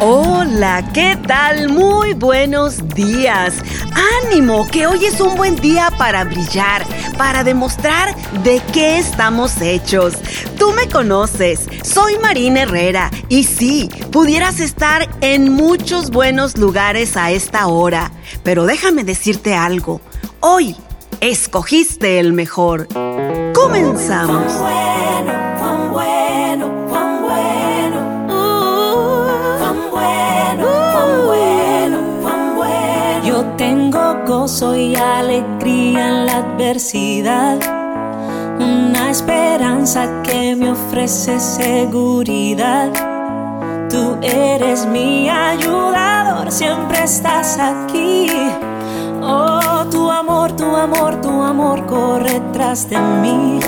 Hola, ¿qué tal? Muy buenos días. Ánimo, que hoy es un buen día para brillar, para demostrar de qué estamos hechos. Tú me conoces, soy Marina Herrera y sí, pudieras estar en muchos buenos lugares a esta hora, pero déjame decirte algo. Hoy escogiste el mejor. Comenzamos. Gozo y alegría en la adversidad. Una esperanza que me ofrece seguridad. Tú eres mi ayudador, siempre estás aquí. Oh, tu amor, tu amor, tu amor corre tras de mí.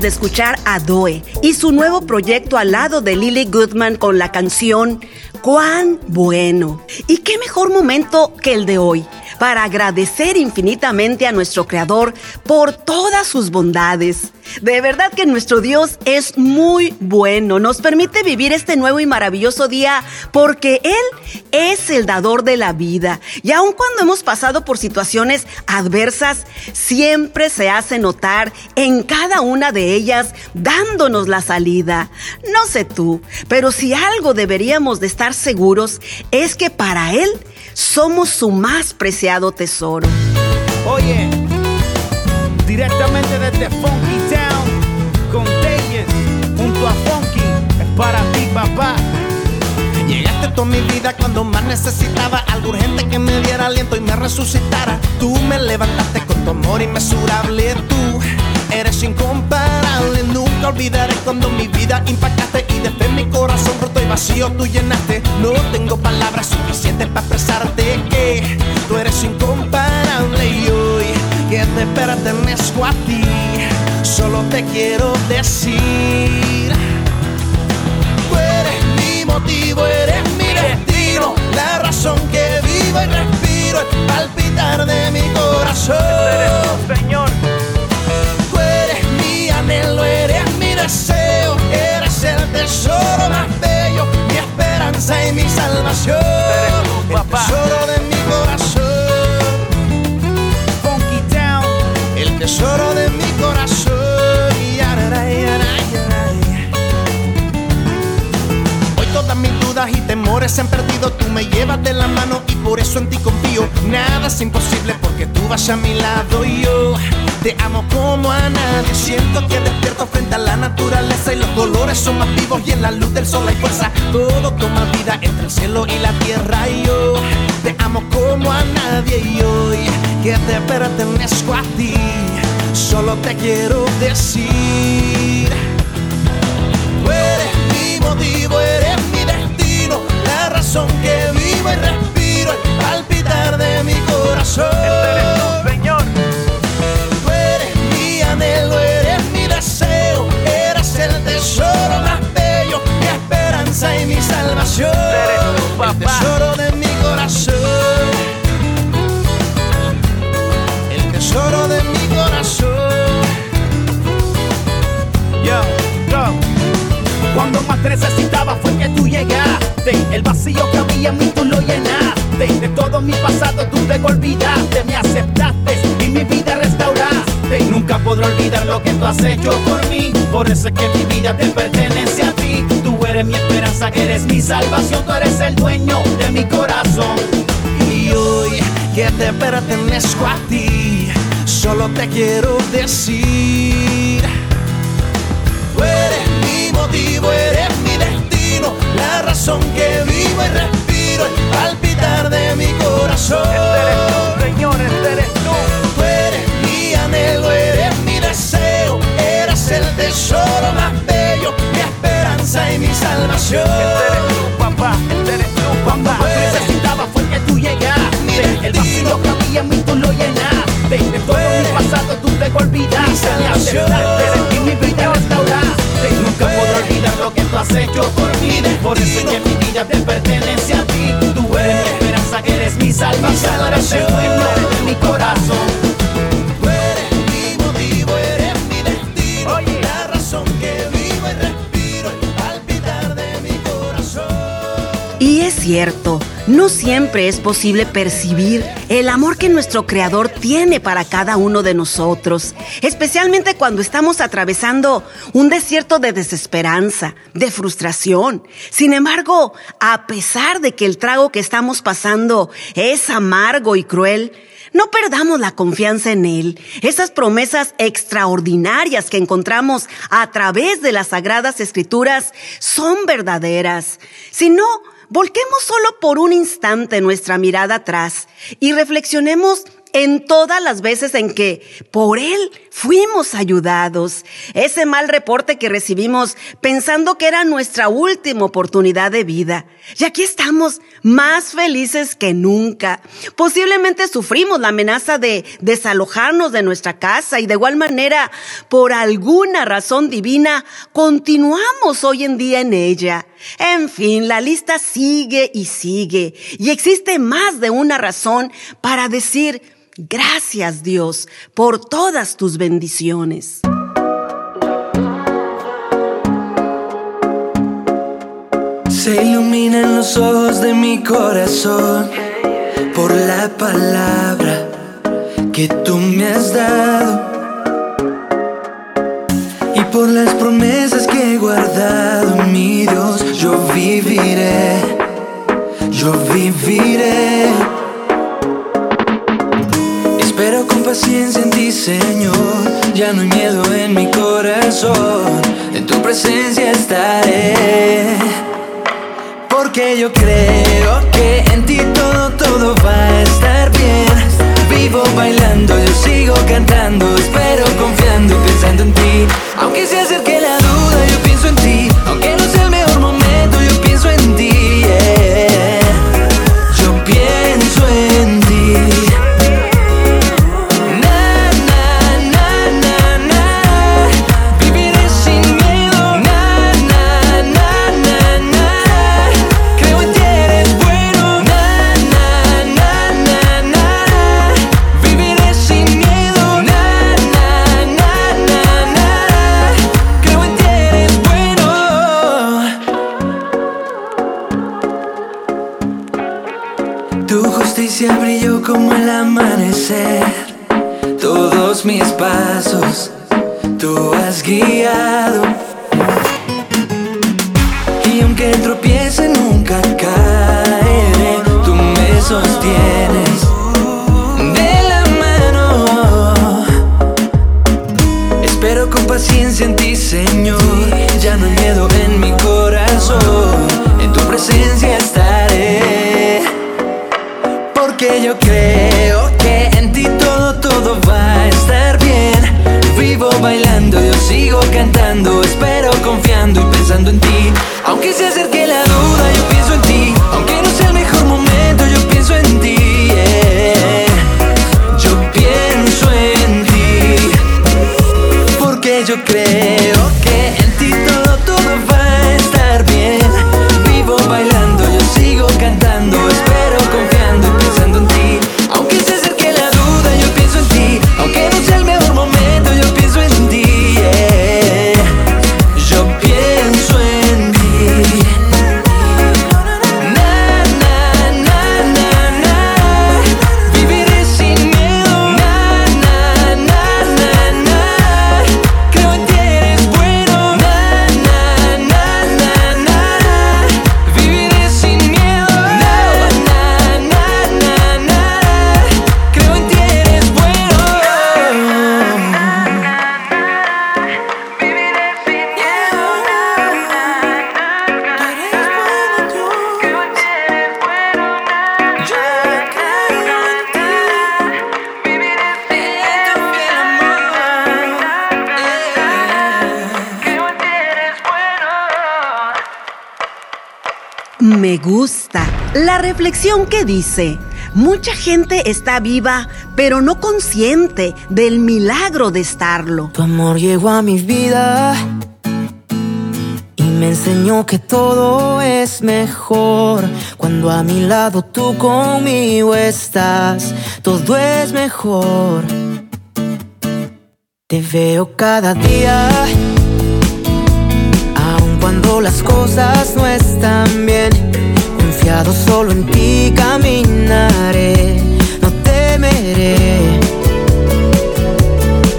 De escuchar a Doe y su nuevo proyecto al lado de Lily Goodman con la canción Cuán bueno. ¿Y qué mejor momento que el de hoy? Para agradecer infinitamente a nuestro Creador por todas sus bondades. De verdad que nuestro Dios es muy bueno, nos permite vivir este nuevo y maravilloso día porque Él es el dador de la vida. Y aun cuando hemos pasado por situaciones adversas, siempre se hace notar en cada una de ellas dándonos la salida. No sé tú, pero si algo deberíamos de estar seguros es que para Él somos su más preciado tesoro. Oye, directamente desde Funky Town, con Davis, junto a Funky, es para ti, papá. Llegaste toda mi vida cuando más necesitaba algo urgente que me diera aliento y me resucitara. Tú me levantaste con tu amor inmesurable, tú eres incomparable. Nunca olvidaré cuando mi vida impactaste y desde mi corazón roto y vacío tú llenaste. No tengo palabras suficientes para expresarte que tú eres incomparable y hoy que te pertenezco a ti, solo te quiero decir. Tú eres mi motivo, eres mi destino, la razón que vivo y respiro, el palpitar de mi corazón. Señor deseo, eres el tesoro más bello, mi esperanza y mi salvación, tú, el tesoro de mi corazón, Funky Town, el tesoro de mi corazón. Hoy todas mis dudas y temores se han perdido, tú me llevas de la mano y por eso en ti confío. Nada es imposible porque tú vas a mi lado y yo te amo como a nadie. Siento que despierto frente a la naturaleza y los colores son más vivos y en la luz del sol hay fuerza. Todo toma vida entre el cielo y la tierra y yo te amo como a nadie y hoy que te pertenezco a ti. Solo te quiero decir. Tú eres mi motivo, eres mi destino, la razón que vivo y respiro, el palpitar de mi corazón. Tu El tesoro de mi corazón. El tesoro de mi corazón. Yo, yo. Cuando más te necesitaba fue que tú llegaste. El vacío que había en mí tú lo llenaste. De todo mi pasado tú te olvidaste. Me aceptaste y mi vida restauraste. Nunca podré olvidar lo que tú has hecho por mí. Por eso es que mi vida te pertenece a ti. Tú eres mi esperanza, eres mi salvación. Tú eres el dueño de mi corazón. Y hoy que te pertenezco a ti, solo te quiero decir. Tú eres mi motivo, eres mi destino, la razón que vivo y respiro, el palpitar de mi corazón. Señor, este eres tú. Tú eres mi anhelo, eres mi deseo, eres el tesoro más bello, esperanza y mi salvación. Este eres tú, papá. Este eres Cuando papá. más necesitaba fue que tú llegaste. Mi El vacío que había en mí tú lo llenaste. De todo mi pasado tú te olvidaste. Mi salvación. Y mi vida restauraste. Nunca podré olvidar lo que tú has hecho por mí. Por eso es que mi vida te pertenece a ti. Tú eres mi esperanza, eres mi salvación. Dueño de mi corazón. Y es cierto, no siempre es posible percibir el amor que nuestro Creador tiene para cada uno de nosotros, especialmente cuando estamos atravesando un desierto de desesperanza, de frustración. Sin embargo, a pesar de que el trago que estamos pasando es amargo y cruel, no perdamos la confianza en Él. Esas promesas extraordinarias que encontramos a través de las sagradas escrituras son verdaderas. Si no, volquemos solo por un instante nuestra mirada atrás y reflexionemos en todas las veces en que por Él fuimos ayudados. Ese mal reporte que recibimos pensando que era nuestra última oportunidad de vida. Y aquí estamos más felices que nunca. Posiblemente sufrimos la amenaza de desalojarnos de nuestra casa y de igual manera, por alguna razón divina, continuamos hoy en día en ella. En fin, la lista sigue y sigue. Y existe más de una razón para decir, gracias Dios por todas tus bendiciones. Se iluminan los ojos de mi corazón por la palabra que tú me has dado y por las promesas que he guardado, mi Dios. Yo viviré, yo viviré. Espero con paciencia en ti, Señor. Ya no hay miedo en mi corazón. En tu presencia estaré. Porque yo creo que en ti todo, todo va a estar bien. Vivo bailando, yo sigo cantando. Espero reflexión que dice, mucha gente está viva, pero no consciente del milagro de estarlo. Tu amor llegó a mi vida y me enseñó que todo es mejor. Cuando a mi lado tú conmigo estás, todo es mejor. Te veo cada día, aun cuando las cosas no están bien solo en ti caminaré, no temeré.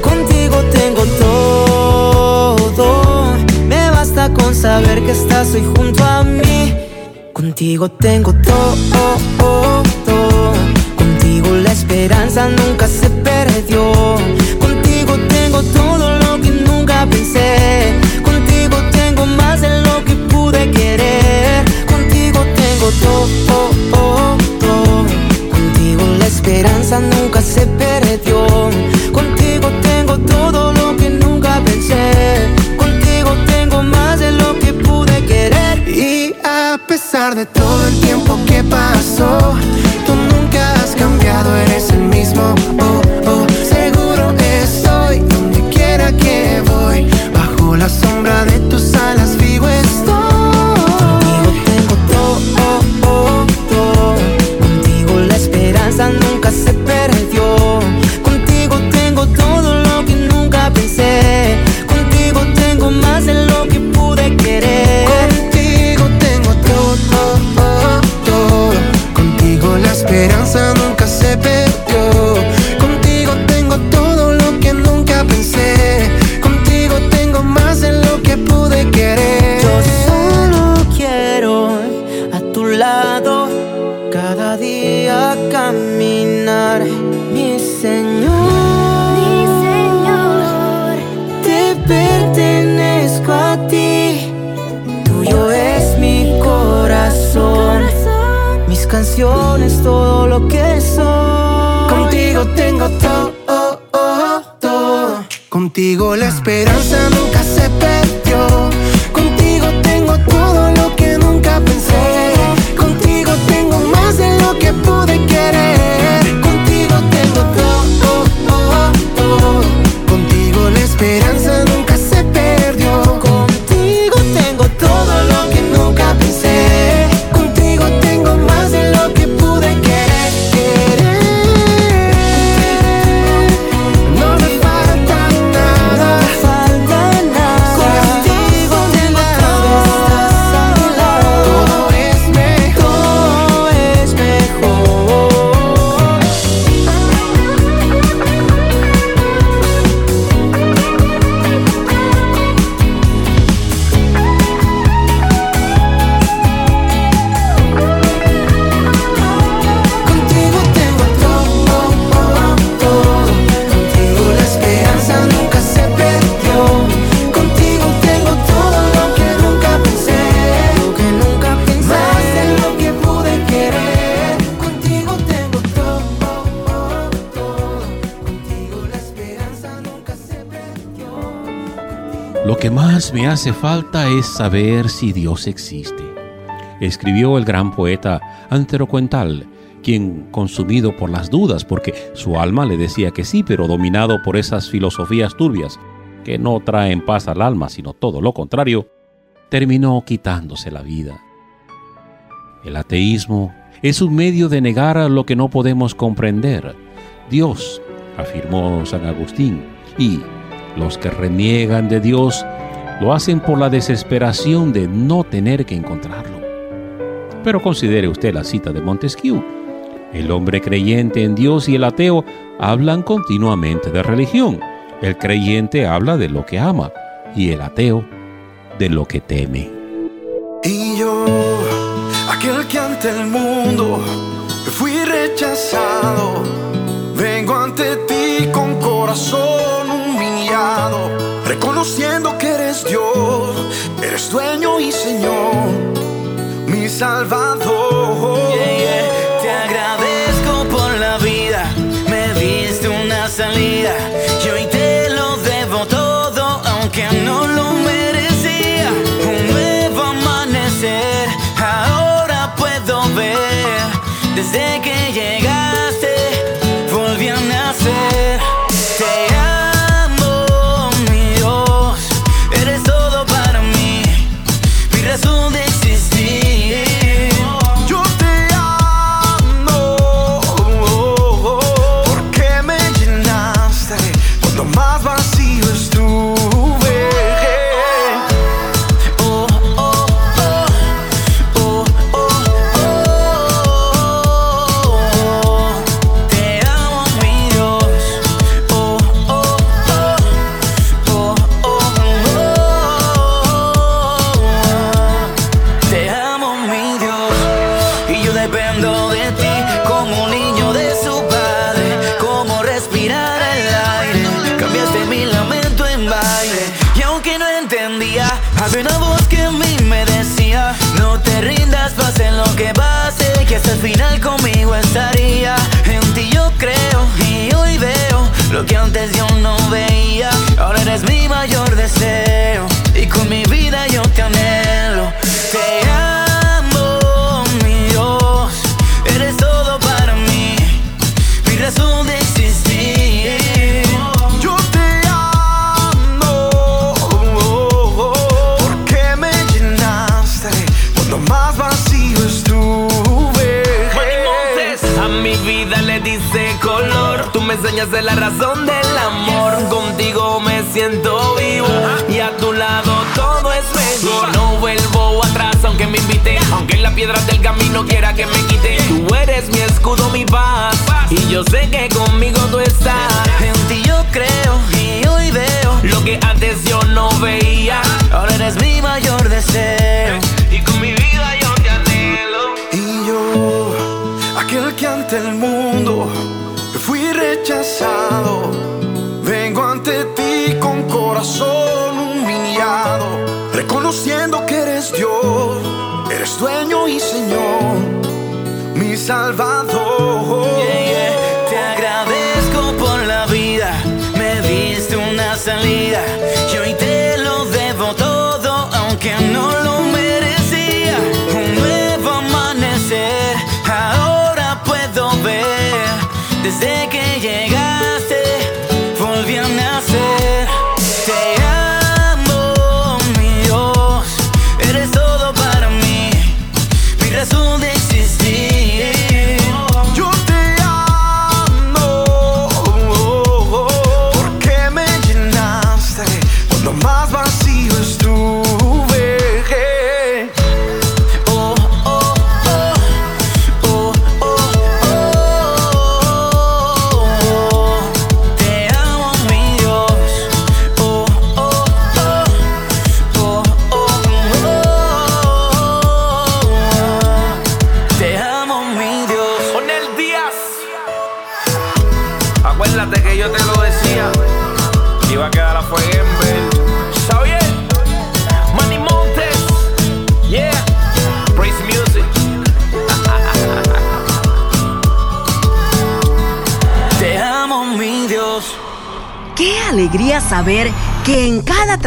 Contigo tengo todo, me basta con saber que estás hoy junto a mí. Contigo tengo todo, contigo la esperanza nunca se perdió. Contigo tengo todo lo que nunca pensé, contigo tengo más de lo que pude querer. Contigo la esperanza nunca se perdió. Contigo tengo todo lo que nunca pensé. Contigo tengo más de lo que pude querer. Y a pesar de todo el tiempo que pasó Contigo tengo todo, todo. Contigo la esperanza nunca se pierde. Más me hace falta es saber si Dios existe, escribió el gran poeta Antero Cuental, quien, consumido por las dudas, porque su alma le decía que sí, pero dominado por esas filosofías turbias, que no traen paz al alma, sino todo lo contrario, terminó quitándose la vida. El ateísmo es un medio de negar lo que no podemos comprender. Dios, afirmó San Agustín, y los que reniegan de Dios lo hacen por la desesperación de no tener que encontrarlo. Pero considere usted la cita de Montesquieu. El hombre creyente en Dios y el ateo hablan continuamente de religión. El creyente habla de lo que ama y el ateo de lo que teme. Y yo, aquel que ante el mundo fui rechazado, vengo ante ti con corazón reconociendo que eres Dios, eres dueño y Señor, mi Salvador. Te agradezco por la vida, me diste una salida. Y hoy te lo debo todo, aunque no lo merecía. Un nuevo amanecer, ahora puedo ver. Desde que que pase, que hasta el final conmigo estaría. En ti yo creo y hoy veo lo que antes yo no veía. Ahora eres mi mayor deseo y con mi vida yo te anhelo. Te amo, razón del amor. Contigo me siento vivo. Y a tu lado todo es mejor. No vuelvo atrás aunque me inviten. Aunque la piedra del camino quiera que me quite. Tú eres mi escudo, mi paz. Y yo sé que conmigo tú estás. En ti yo creo y hoy veo Lo que antes yo no veía. Ahora eres mi mayor deseo. Salvador.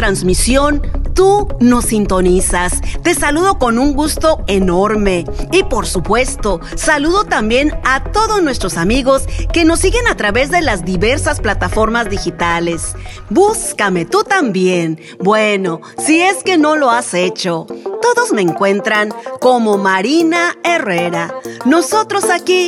Transmisión tú nos sintonizas. Te saludo con un gusto enorme. Y por supuesto, saludo también a todos nuestros amigos que nos siguen a través de las diversas plataformas digitales. Búscame tú también. Bueno, si es que no lo has hecho, todos me encuentran como Marina Herrera. Nosotros aquí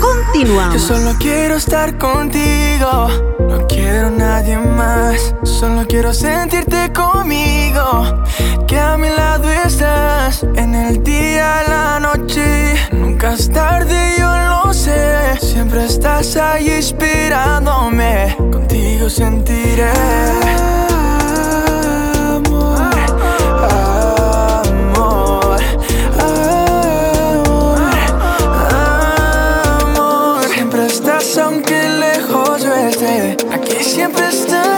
continuamos. Yo solo quiero estar contigo, no quiero nadie más. Solo quiero sentirte conmigo, que a mi lado estás en el día, la noche. Nunca es tarde, yo lo sé. Siempre estás ahí inspirándome, contigo sentiré. Siempre estarás.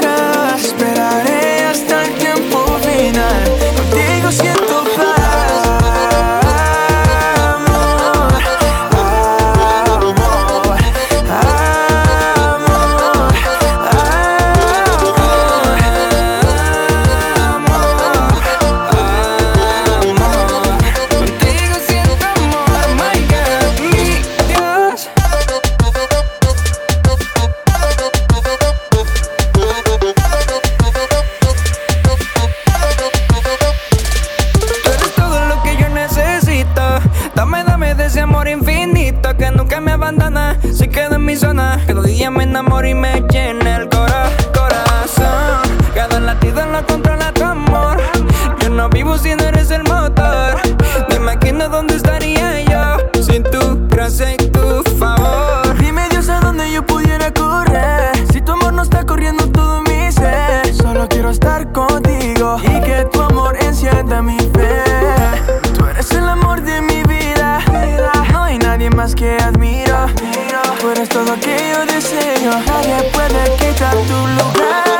Eres todo que yo deseo. Nadie puede quitar tu lugar.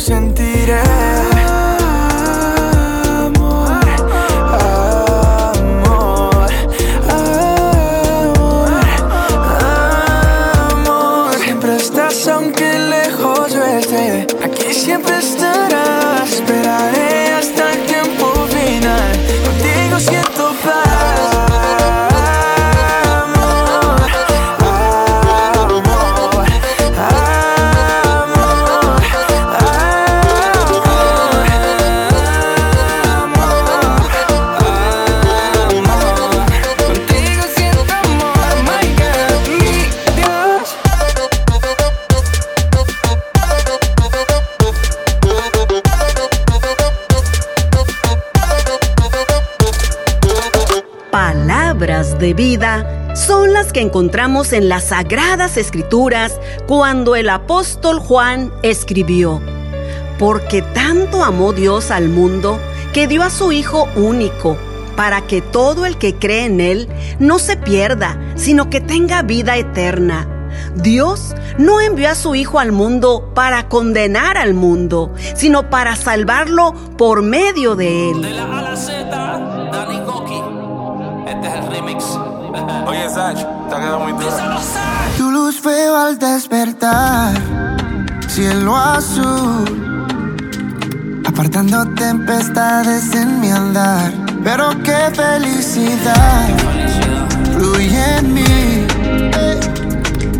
Sentiré. Que encontramos en las sagradas escrituras cuando el apóstol Juan escribió, porque tanto amó Dios al mundo que dio a su Hijo único, para que todo el que cree en Él no se pierda, sino que tenga vida eterna. Dios no envió a su Hijo al mundo para condenar al mundo, sino para salvarlo por medio de Él. De la A a la Z, Danny Goki. Este es el remix. Oye, Sach, te ha quedado muy duro. Tu luz veo al despertar, cielo azul, apartando tempestades en mi andar. Pero qué felicidad fluye en mí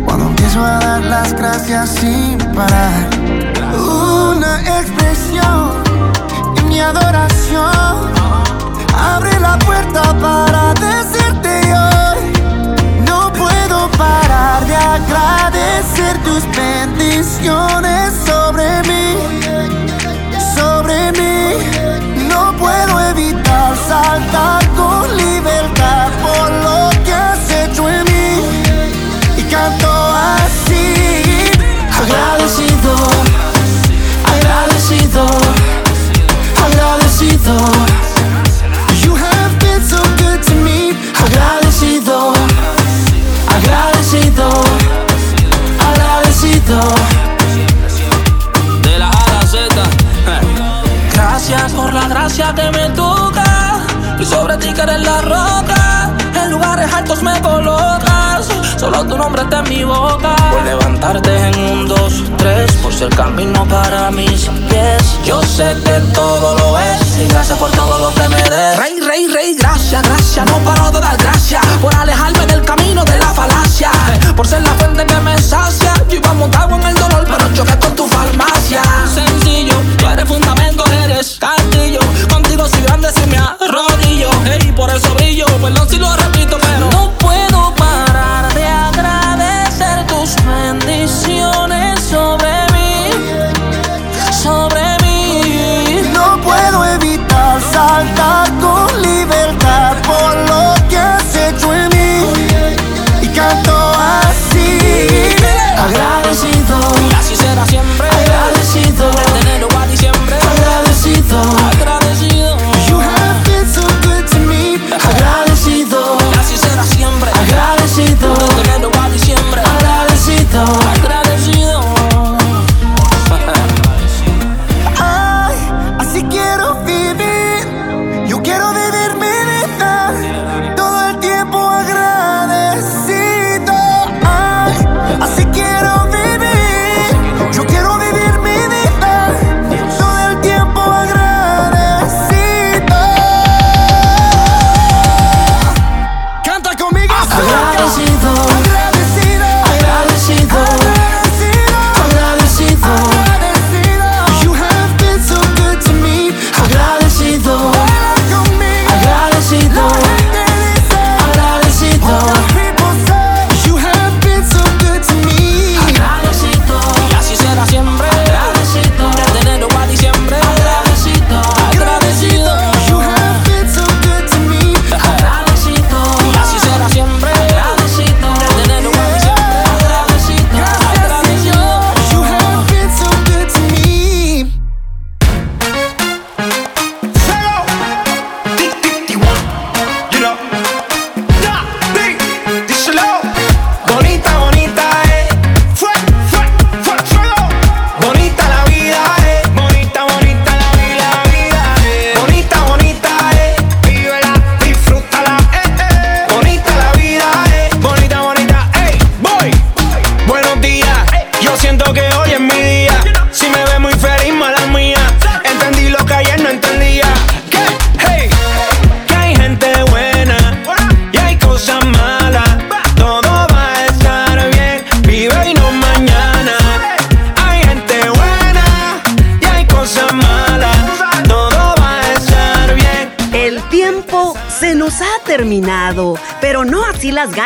cuando empiezo a dar las gracias sin parar. Una expresión en mi adoración abre la puerta para decirte hoy. nombre está en mi boca. Por levantarte en un, dos, tres, por ser camino para mis pies. Yo sé que todo lo es y gracias por todo lo que me des. Rey, rey, rey, gracias, gracias, no paro de dar gracias.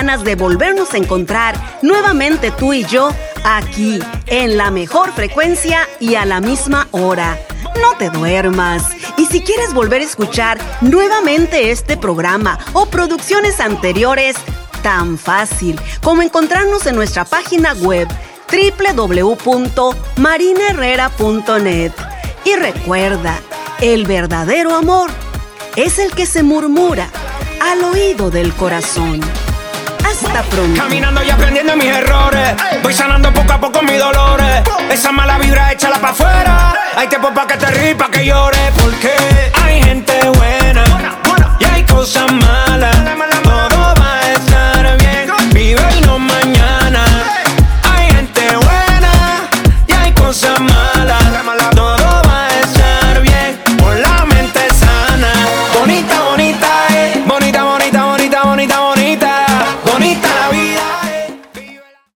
de volvernos a encontrar nuevamente tú y yo aquí, en la mejor frecuencia y a la misma hora. No te duermas. Y si quieres volver a escuchar nuevamente este programa o producciones anteriores, tan fácil como encontrarnos en nuestra página web www.marineherrera.net. Y recuerda, el verdadero amor es el que se murmura al oído del corazón. Caminando y aprendiendo mis errores. Voy sanando poco a poco mis dolores. Esa mala vibra échala pa' afuera. Hay tiempo pa' que te ríes, pa' que llores. Porque hay gente buena. Y hay cosas malas.